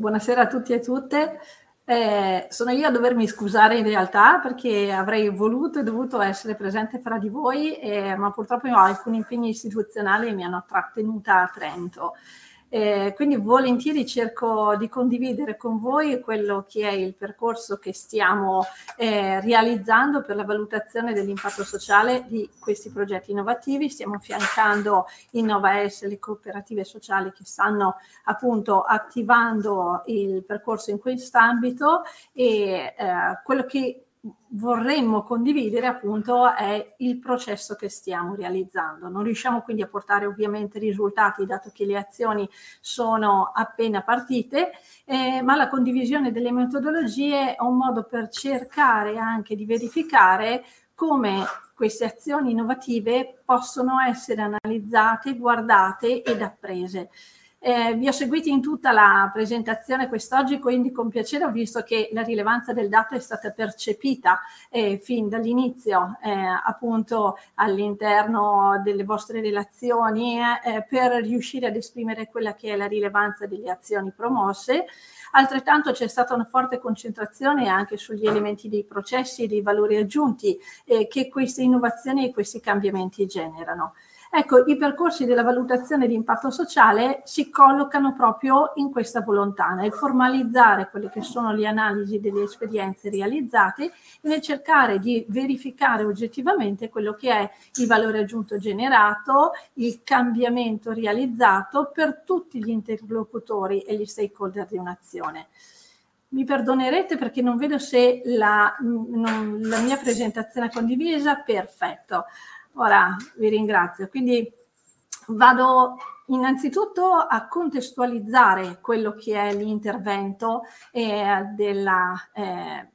buonasera a tutti e a tutte. Eh, sono io a dovermi scusare in realtà perché avrei voluto e dovuto essere presente fra di voi, eh, ma purtroppo alcuni impegni istituzionali mi hanno trattenuta a Trento. Eh, quindi volentieri cerco di condividere con voi quello che è il percorso che stiamo eh, realizzando per la valutazione dell'impatto sociale di questi progetti innovativi. Stiamo affiancando Innova S, le cooperative sociali che stanno appunto attivando il percorso in quest'ambito e eh, quello che vorremmo condividere appunto è il processo che stiamo realizzando. Non riusciamo quindi a portare ovviamente risultati dato che le azioni sono appena partite, eh, ma la condivisione delle metodologie è un modo per cercare anche di verificare come queste azioni innovative possono essere analizzate, guardate ed apprese. Eh, vi ho seguiti in tutta la presentazione quest'oggi, quindi con piacere ho visto che la rilevanza del dato è stata percepita eh, fin dall'inizio eh, appunto all'interno delle vostre relazioni eh, per riuscire ad esprimere quella che è la rilevanza delle azioni promosse. Altrettanto c'è stata una forte concentrazione anche sugli elementi dei processi e dei valori aggiunti eh, che queste innovazioni e questi cambiamenti generano. Ecco, i percorsi della valutazione di impatto sociale si collocano proprio in questa volontà, nel formalizzare quelle che sono le analisi delle esperienze realizzate e nel cercare di verificare oggettivamente quello che è il valore aggiunto generato, il cambiamento realizzato per tutti gli interlocutori e gli stakeholder di un'azione. Mi perdonerete perché non vedo se la, non, la mia presentazione è condivisa. Perfetto. Ora vi ringrazio. Quindi vado innanzitutto a contestualizzare quello che è l'intervento eh, della, eh,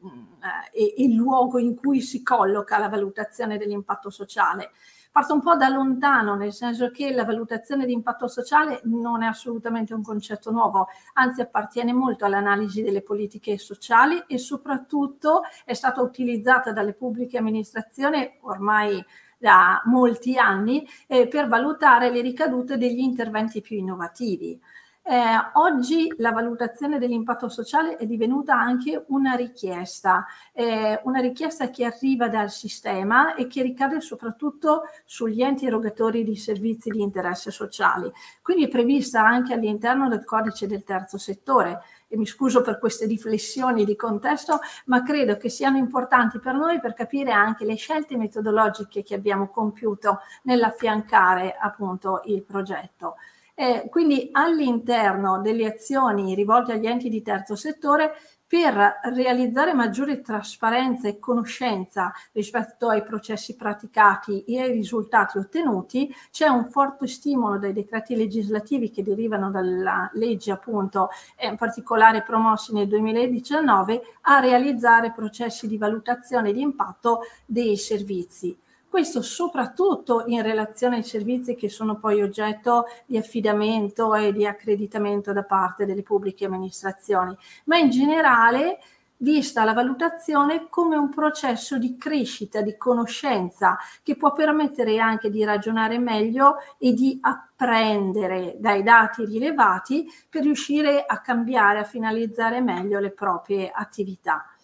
e il luogo in cui si colloca la valutazione dell'impatto sociale. Parto un po' da lontano, nel senso che la valutazione di impatto sociale non è assolutamente un concetto nuovo, anzi appartiene molto all'analisi delle politiche sociali e soprattutto è stata utilizzata dalle pubbliche amministrazioni ormai da molti anni eh, per valutare le ricadute degli interventi più innovativi. Eh, oggi la valutazione dell'impatto sociale è divenuta anche una richiesta, eh, una richiesta che arriva dal sistema e che ricade soprattutto sugli enti erogatori di servizi di interesse sociali. Quindi è prevista anche all'interno del codice del terzo settore e mi scuso per queste riflessioni di contesto, ma credo che siano importanti per noi per capire anche le scelte metodologiche che abbiamo compiuto nell'affiancare appunto il progetto. Eh, quindi all'interno delle azioni rivolte agli enti di terzo settore per realizzare maggiore trasparenza e conoscenza rispetto ai processi praticati e ai risultati ottenuti, c'è un forte stimolo dai decreti legislativi che derivano dalla legge appunto, in particolare promossi nel 2019, a realizzare processi di valutazione di impatto dei servizi. Questo soprattutto in relazione ai servizi che sono poi oggetto di affidamento e di accreditamento da parte delle pubbliche amministrazioni, ma in generale vista la valutazione come un processo di crescita, di conoscenza che può permettere anche di ragionare meglio e di apprendere dai dati rilevati per riuscire a cambiare, a finalizzare meglio le proprie attività.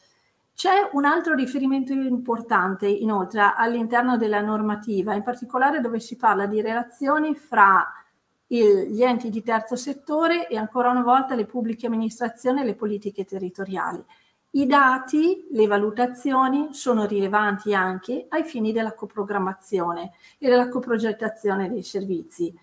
C'è un altro riferimento importante inoltre all'interno della normativa, in particolare dove si parla di relazioni fra il, gli enti di terzo settore e ancora una volta le pubbliche amministrazioni e le politiche territoriali. I dati, le valutazioni sono rilevanti anche ai fini della coprogrammazione e della coprogettazione dei servizi.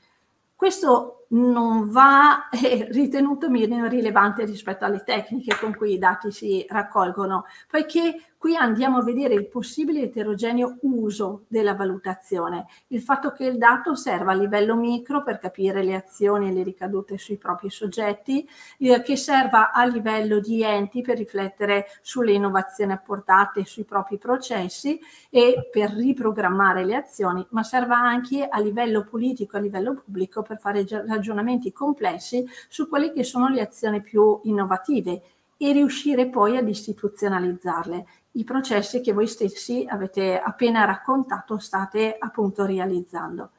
Questo non va eh, ritenuto meno rilevante rispetto alle tecniche con cui i dati si raccolgono, poiché qui andiamo a vedere il possibile eterogeneo uso della valutazione, il fatto che il dato serva a livello micro per capire le azioni e le ricadute sui propri soggetti, eh, che serva a livello di enti per riflettere sulle innovazioni apportate sui propri processi e per riprogrammare le azioni, ma serva anche a livello politico, a livello pubblico per fare ragionamenti complessi su quelle che sono le azioni più innovative e riuscire poi ad istituzionalizzarle, i processi che voi stessi avete appena raccontato, state appunto realizzando.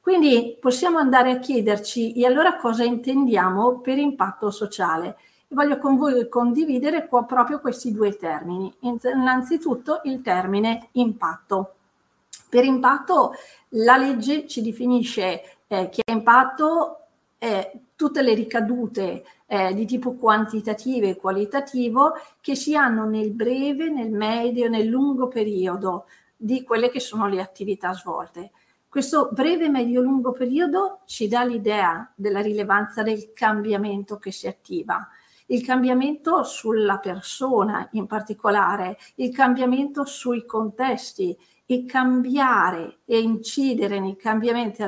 Quindi possiamo andare a chiederci, e allora cosa intendiamo per impatto sociale? voglio con voi condividere proprio questi due termini. Innanzitutto il termine impatto. Per impatto la legge ci definisce eh, che impatto è tutte le ricadute eh, di tipo quantitative e qualitativo che si hanno nel breve, nel medio nel lungo periodo di quelle che sono le attività svolte. Questo breve, medio, lungo periodo ci dà l'idea della rilevanza del cambiamento che si attiva, il cambiamento sulla persona in particolare, il cambiamento sui contesti e cambiare e incidere nei cambiamenti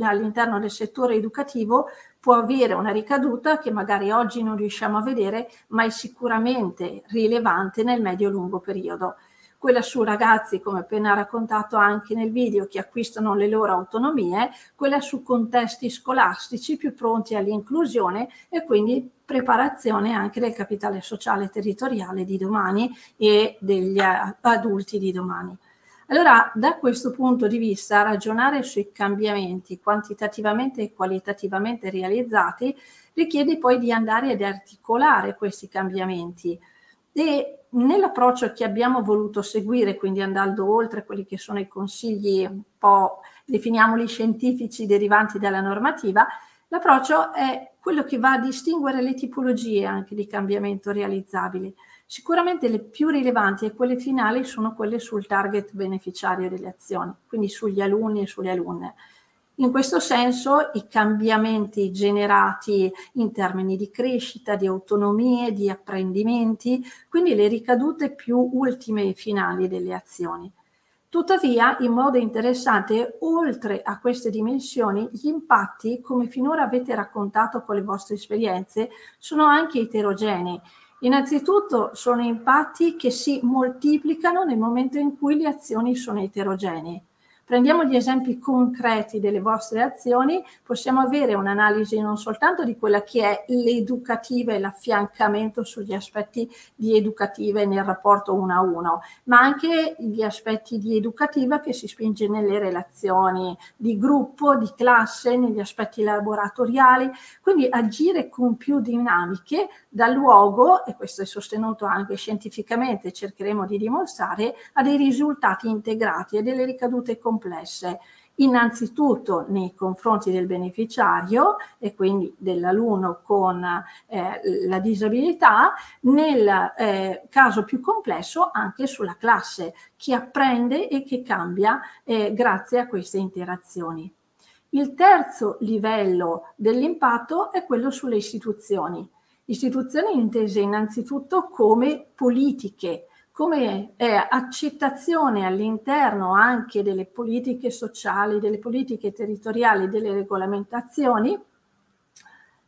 all'interno del settore educativo può avere una ricaduta che magari oggi non riusciamo a vedere, ma è sicuramente rilevante nel medio-lungo periodo quella su ragazzi, come appena raccontato anche nel video, che acquistano le loro autonomie, quella su contesti scolastici più pronti all'inclusione e quindi preparazione anche del capitale sociale territoriale di domani e degli adulti di domani. Allora, da questo punto di vista, ragionare sui cambiamenti quantitativamente e qualitativamente realizzati richiede poi di andare ad articolare questi cambiamenti e nell'approccio che abbiamo voluto seguire, quindi andando oltre quelli che sono i consigli un po', definiamoli scientifici derivanti dalla normativa, l'approccio è quello che va a distinguere le tipologie anche di cambiamento realizzabili. Sicuramente le più rilevanti e quelle finali sono quelle sul target beneficiario delle azioni, quindi sugli alunni e sulle alunne. In questo senso i cambiamenti generati in termini di crescita, di autonomie, di apprendimenti, quindi le ricadute più ultime e finali delle azioni. Tuttavia, in modo interessante, oltre a queste dimensioni, gli impatti, come finora avete raccontato con le vostre esperienze, sono anche eterogenei. Innanzitutto sono impatti che si moltiplicano nel momento in cui le azioni sono eterogenee. Prendiamo gli esempi concreti delle vostre azioni, possiamo avere un'analisi non soltanto di quella che è l'educativa e l'affiancamento sugli aspetti di educativa nel rapporto uno a uno, ma anche gli aspetti di educativa che si spinge nelle relazioni di gruppo, di classe, negli aspetti laboratoriali, quindi agire con più dinamiche dà luogo, e questo è sostenuto anche scientificamente, cercheremo di dimostrare, a dei risultati integrati e delle ricadute complesse complesse innanzitutto nei confronti del beneficiario e quindi dell'alunno con eh, la disabilità, nel eh, caso più complesso anche sulla classe che apprende e che cambia eh, grazie a queste interazioni. Il terzo livello dell'impatto è quello sulle istituzioni. Istituzioni intese innanzitutto come politiche, come eh, accettazione all'interno anche delle politiche sociali, delle politiche territoriali, delle regolamentazioni,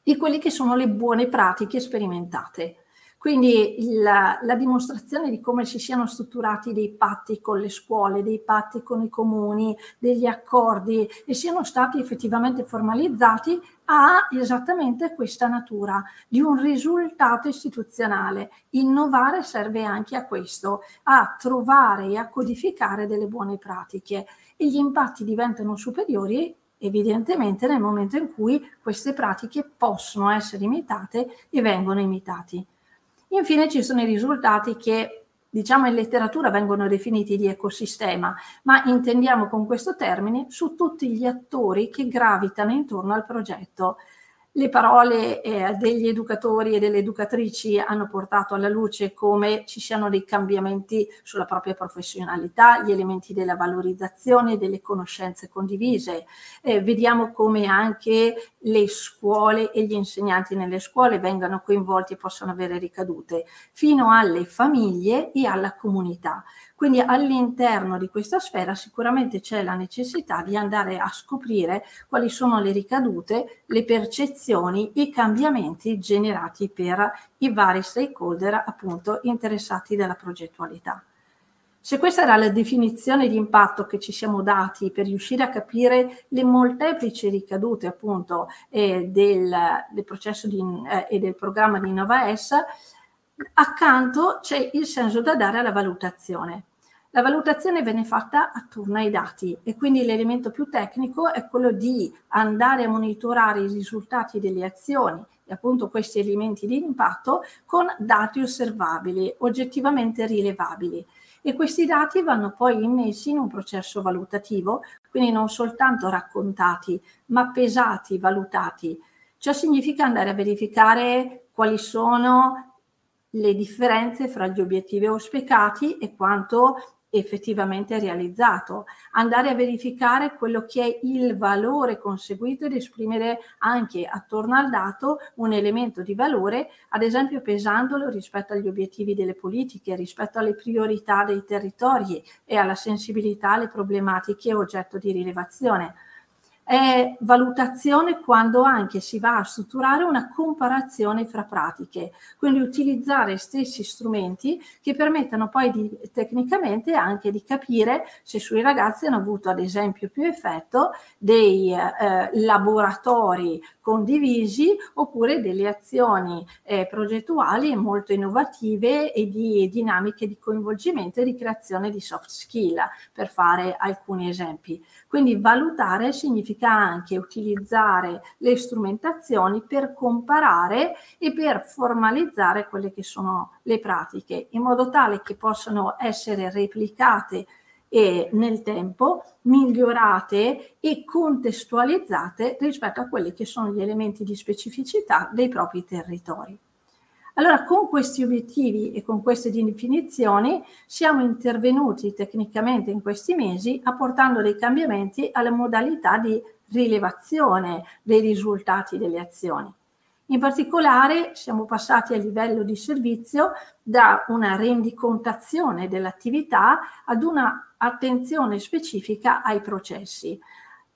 di quelle che sono le buone pratiche sperimentate. Quindi la, la, dimostrazione di come si siano strutturati dei patti con le scuole, dei patti con i comuni, degli accordi e siano stati effettivamente formalizzati ha esattamente questa natura di un risultato istituzionale. Innovare serve anche a questo, a trovare e a codificare delle buone pratiche e gli impatti diventano superiori evidentemente nel momento in cui queste pratiche possono essere imitate e vengono imitati. Infine ci sono i risultati che diciamo in letteratura vengono definiti di ecosistema, ma intendiamo con questo termine su tutti gli attori che gravitano intorno al progetto le parole eh, degli educatori e delle educatrici hanno portato alla luce come ci siano dei cambiamenti sulla propria professionalità, gli elementi della valorizzazione delle conoscenze condivise. Eh, vediamo come anche le scuole e gli insegnanti nelle scuole vengano coinvolti e possano avere ricadute, fino alle famiglie e alla comunità. Quindi all'interno di questa sfera sicuramente c'è la necessità di andare a scoprire quali sono le ricadute, le percezioni, i cambiamenti generati per i vari stakeholder appunto interessati dalla progettualità. Se questa era la definizione di impatto che ci siamo dati per riuscire a capire le molteplici ricadute appunto eh, del, del, processo di, eh, e del programma di InnovaS, accanto c'è il senso da dare alla valutazione. La valutazione viene fatta attorno ai dati e quindi l'elemento più tecnico è quello di andare a monitorare i risultati delle azioni appunto questi elementi di impatto con dati osservabili, oggettivamente rilevabili. E questi dati vanno poi immessi in un processo valutativo, quindi non soltanto raccontati, ma pesati, valutati. Ciò significa andare a verificare quali sono le differenze fra gli obiettivi auspicati e quanto effettivamente realizzato, andare a verificare quello che è il valore conseguito ed esprimere anche attorno al dato un elemento di valore, ad esempio pesandolo rispetto agli obiettivi delle politiche, rispetto alle priorità dei territori e alla sensibilità alle problematiche oggetto di rilevazione è valutazione quando anche si va a strutturare una comparazione fra pratiche, quindi utilizzare stessi strumenti che permettano poi di, tecnicamente anche di capire se sui ragazzi hanno avuto ad esempio più effetto dei eh, laboratori condivisi oppure delle azioni eh, progettuali molto innovative e di dinamiche di coinvolgimento e di creazione di soft skill, per fare alcuni esempi. Quindi valutare significa anche utilizzare le strumentazioni per comparare e per formalizzare quelle che sono le pratiche, in modo tale che possano essere replicate e nel tempo migliorate e contestualizzate rispetto a quelli che sono gli elementi di specificità dei propri territori. Allora, con questi obiettivi e con queste definizioni siamo intervenuti tecnicamente in questi mesi apportando dei cambiamenti alle modalità di rilevazione dei risultati delle azioni. In particolare siamo passati a livello di servizio da una rendicontazione dell'attività ad una attenzione specifica ai processi.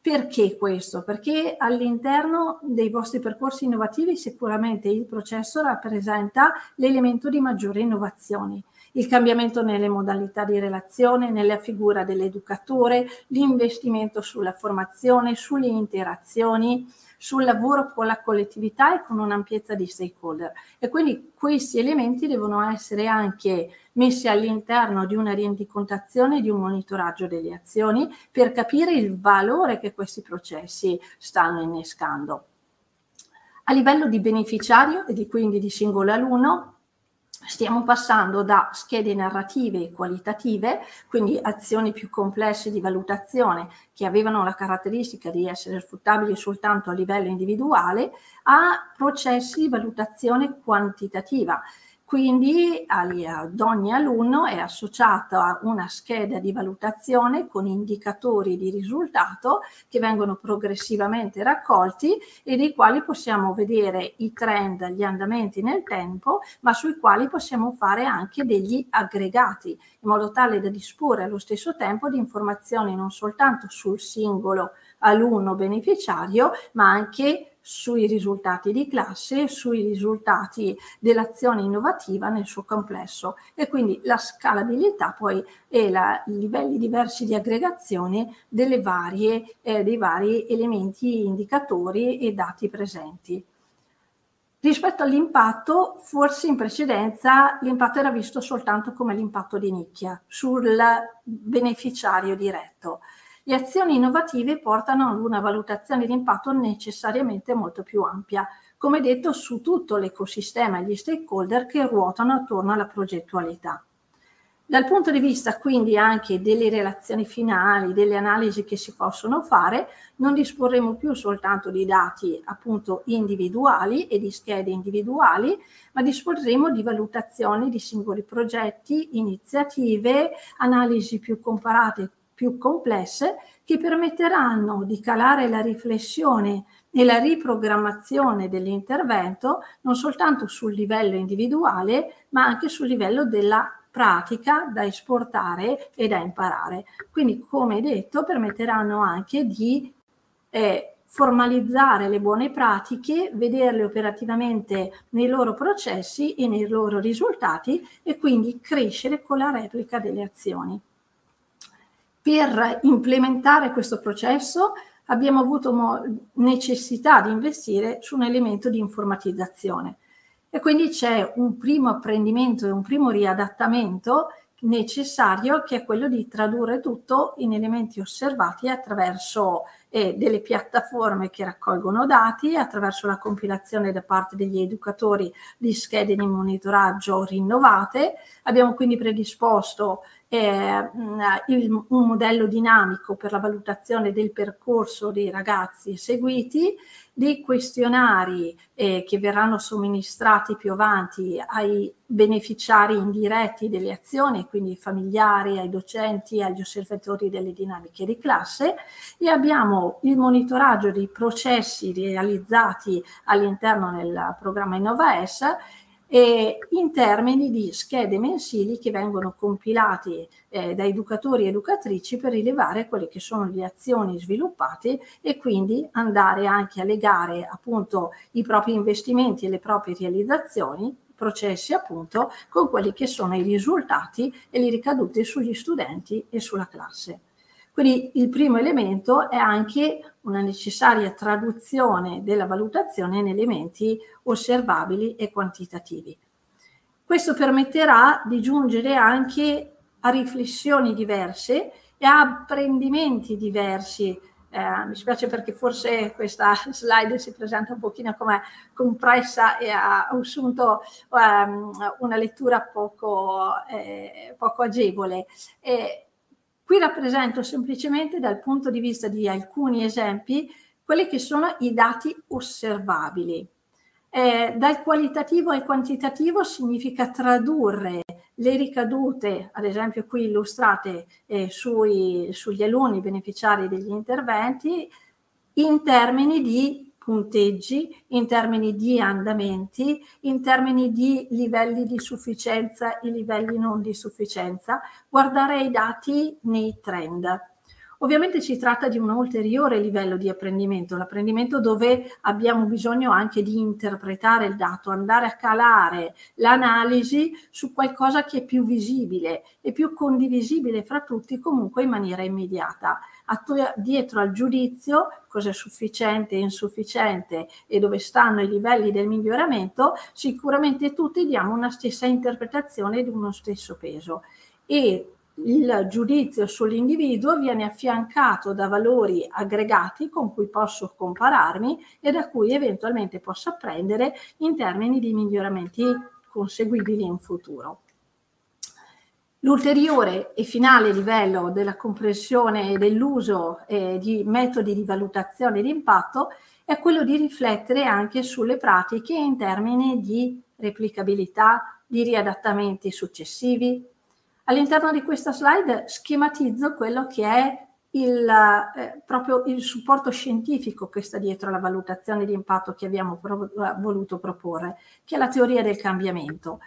Perché questo? Perché all'interno dei vostri percorsi innovativi sicuramente il processo rappresenta l'elemento di maggiore innovazione il cambiamento nelle modalità di relazione, nella figura dell'educatore, l'investimento sulla formazione, sulle interazioni, sul lavoro con la collettività e con un'ampiezza di stakeholder. E quindi questi elementi devono essere anche messi all'interno di una rendicontazione, di un monitoraggio delle azioni per capire il valore che questi processi stanno innescando. A livello di beneficiario e di quindi di singolo alunno, stiamo passando da schede narrative e qualitative, quindi azioni più complesse di valutazione che avevano la caratteristica di essere sfruttabili soltanto a livello individuale, a processi di valutazione quantitativa quindi ad ogni alunno è associata una scheda di valutazione con indicatori di risultato che vengono progressivamente raccolti e dei quali possiamo vedere i trend, gli andamenti nel tempo, ma sui quali possiamo fare anche degli aggregati in modo tale da disporre allo stesso tempo di informazioni non soltanto sul singolo alunno beneficiario, ma anche sui risultati di classe, sui risultati dell'azione innovativa nel suo complesso e quindi la scalabilità poi e i livelli diversi di aggregazione varie, eh, dei vari elementi indicatori e dati presenti. Rispetto all'impatto, forse in precedenza l'impatto era visto soltanto come l'impatto di nicchia sul beneficiario diretto. Le azioni innovative portano ad una valutazione di impatto necessariamente molto più ampia, come detto su tutto l'ecosistema e gli stakeholder che ruotano attorno alla progettualità. Dal punto di vista quindi anche delle relazioni finali, delle analisi che si possono fare, non disporremo più soltanto di dati appunto individuali e di schede individuali, ma disporremo di valutazioni di singoli progetti, iniziative, analisi più comparate più complesse che permetteranno di calare la riflessione e la riprogrammazione dell'intervento non soltanto sul livello individuale, ma anche sul livello della pratica da esportare e da imparare. Quindi, come detto, permetteranno anche di eh, formalizzare le buone pratiche, vederle operativamente nei loro processi e nei loro risultati e quindi crescere con la replica delle azioni per implementare questo processo abbiamo avuto necessità di investire su un elemento di informatizzazione. E quindi c'è un primo apprendimento e un primo riadattamento necessario che è quello di tradurre tutto in elementi osservati attraverso eh, delle piattaforme che raccolgono dati attraverso la compilazione da parte degli educatori di schede di monitoraggio rinnovate. Abbiamo quindi predisposto eh, il, un modello dinamico per la valutazione del percorso dei ragazzi seguiti, dei questionari eh, che verranno somministrati più avanti ai beneficiari indiretti delle azioni, quindi ai familiari, ai docenti, agli osservatori delle dinamiche di classe e abbiamo il monitoraggio dei processi realizzati all'interno del programma InnovaS eh, in termini di schede mensili che vengono compilati eh, da educatori e educatrici per rilevare quelle che sono le azioni sviluppate e quindi andare anche a legare appunto i propri investimenti e le proprie realizzazioni processi appunto con quelli che sono i risultati e le ricadute sugli studenti e sulla classe. Quindi il primo elemento è anche una necessaria traduzione della valutazione in elementi osservabili e quantitativi. Questo permetterà di giungere anche a riflessioni diverse e a apprendimenti diversi. Eh, mi spiace perché forse questa slide si presenta un pochino come compressa e ha assunto um, una lettura poco, eh, poco agevole. E Qui rappresento semplicemente dal punto di vista di alcuni esempi quelli che sono i dati osservabili. Eh, dal qualitativo al quantitativo significa tradurre le ricadute, ad esempio qui illustrate eh, sui, sugli alunni beneficiari degli interventi, in termini di punteggi in termini di andamenti, in termini di livelli di sufficienza e livelli non di sufficienza, guardare i dati nei trend. Ovviamente si tratta di un ulteriore livello di apprendimento, l'apprendimento dove abbiamo bisogno anche di interpretare il dato, andare a calare l'analisi su qualcosa che è più visibile e più condivisibile fra tutti comunque in maniera immediata. Dietro al giudizio cosa è sufficiente e insufficiente e dove stanno i livelli del miglioramento, sicuramente tutti diamo una stessa interpretazione di uno stesso peso e il giudizio sull'individuo viene affiancato da valori aggregati con cui posso compararmi e da cui eventualmente posso apprendere in termini di miglioramenti conseguibili in futuro. L'ulteriore e finale livello della comprensione e dell'uso eh, di metodi di valutazione di impatto è quello di riflettere anche sulle pratiche in termini di replicabilità, di riadattamenti successivi, All'interno di questa slide schematizzo quello che è il, eh, proprio il supporto scientifico che sta dietro alla valutazione di impatto che abbiamo pro- voluto proporre, che è la teoria del cambiamento.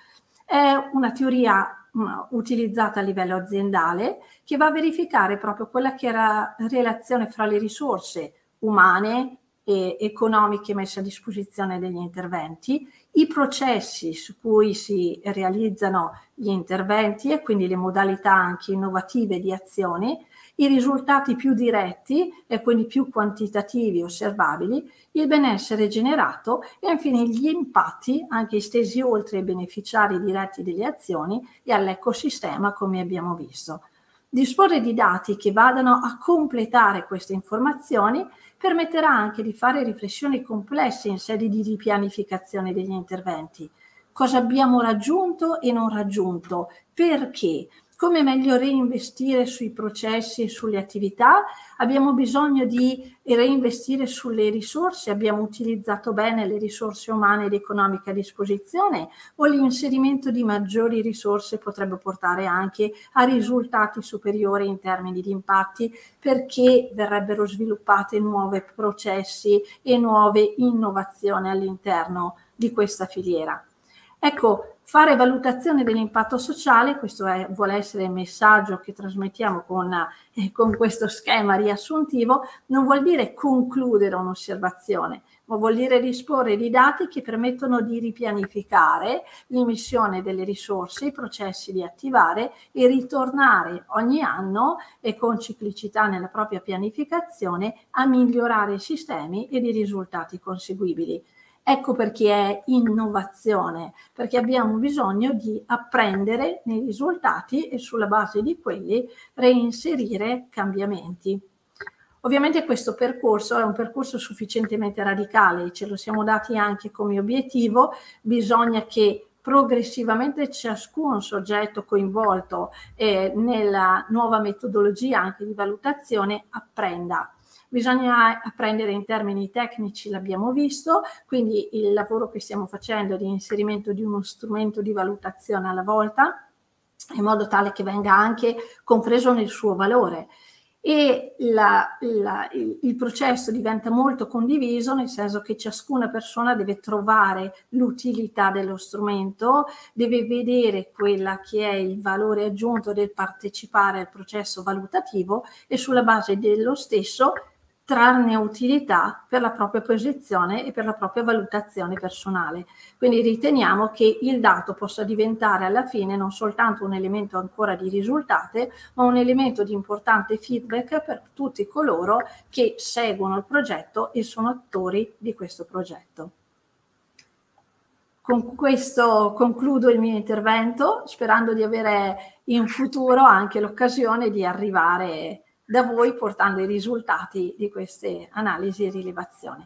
È una teoria mh, mm, utilizzata a livello aziendale che va a verificare proprio quella che era la relazione fra le risorse umane, e economiche messe a disposizione degli interventi, i processi su cui si realizzano gli interventi e quindi le modalità anche innovative di azione, i risultati più diretti e quindi più quantitativi osservabili, il benessere generato e infine gli impatti anche estesi oltre ai beneficiari diretti delle azioni e all'ecosistema come abbiamo visto. Disporre di dati che vadano a completare queste informazioni permetterà anche di fare riflessioni complesse in sede di ripianificazione degli interventi. Cosa abbiamo raggiunto e non raggiunto? Perché? Come meglio reinvestire sui processi e sulle attività, abbiamo bisogno di reinvestire sulle risorse, abbiamo utilizzato bene le risorse umane ed economiche a disposizione o l'inserimento di maggiori risorse potrebbe portare anche a risultati superiori in termini di impatti perché verrebbero sviluppate nuovi processi e nuove innovazioni all'interno di questa filiera. Ecco, fare valutazione dell'impatto sociale, questo è, vuole essere il messaggio che trasmettiamo con, eh, con questo schema riassuntivo, non vuol dire concludere un'osservazione, ma vuol dire disporre di dati che permettono di ripianificare l'emissione delle risorse, i processi di attivare e ritornare ogni anno e con ciclicità nella propria pianificazione a migliorare i sistemi ed i risultati conseguibili. Ecco perché è innovazione, perché abbiamo bisogno di apprendere nei risultati e sulla base di quelli reinserire cambiamenti. Ovviamente questo percorso è un percorso sufficientemente radicale, ce lo siamo dati anche come obiettivo, bisogna che progressivamente ciascun soggetto coinvolto eh, nella nuova metodologia anche di valutazione apprenda. Bisogna apprendere in termini tecnici, l'abbiamo visto, quindi il lavoro che stiamo facendo di inserimento di uno strumento di valutazione alla volta, in modo tale che venga anche compreso nel suo valore. E la, la, il, processo diventa molto condiviso nel senso che ciascuna persona deve trovare l'utilità dello strumento, deve vedere quella che è il valore aggiunto del partecipare al processo valutativo e sulla base dello stesso trarne utilità per la propria posizione e per la propria valutazione personale. Quindi riteniamo che il dato possa diventare alla fine non soltanto un elemento ancora di risultati, ma un elemento di importante feedback per tutti coloro che seguono il progetto e sono attori di questo progetto. Con questo concludo il mio intervento, sperando di avere in futuro anche l'occasione di arrivare a da voi portando i risultati di queste analisi e rilevazioni.